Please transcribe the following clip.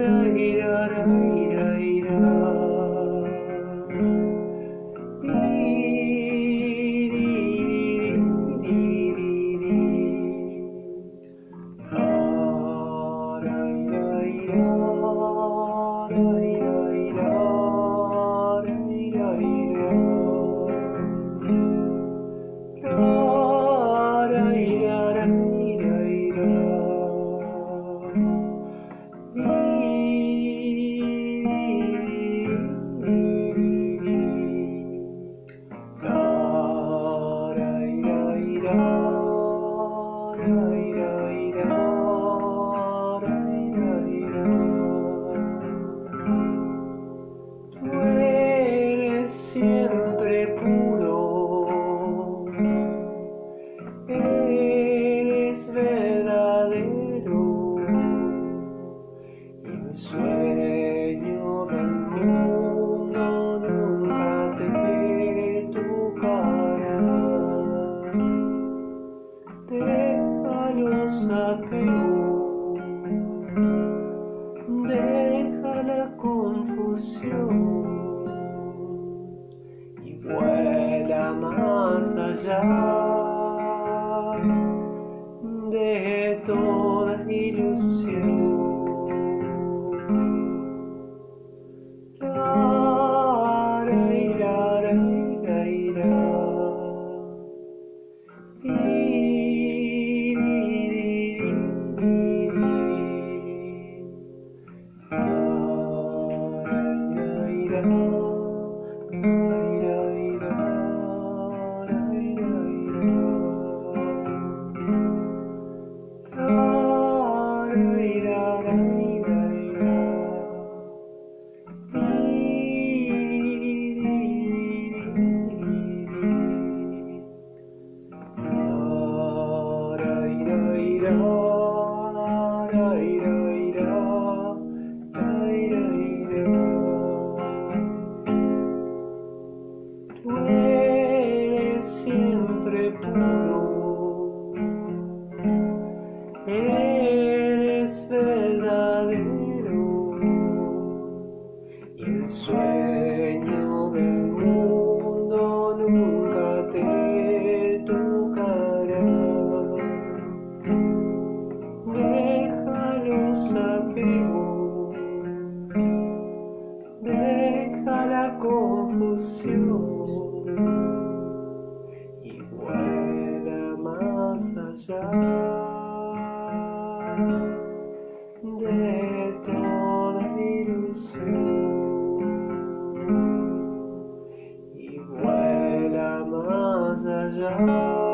ra ra ra ra deja la confusión y vuela más allá de toda ilusión. Hare sueño del mundo nunca te tocará. Déjalo apegos, deja la confusión. 下。As a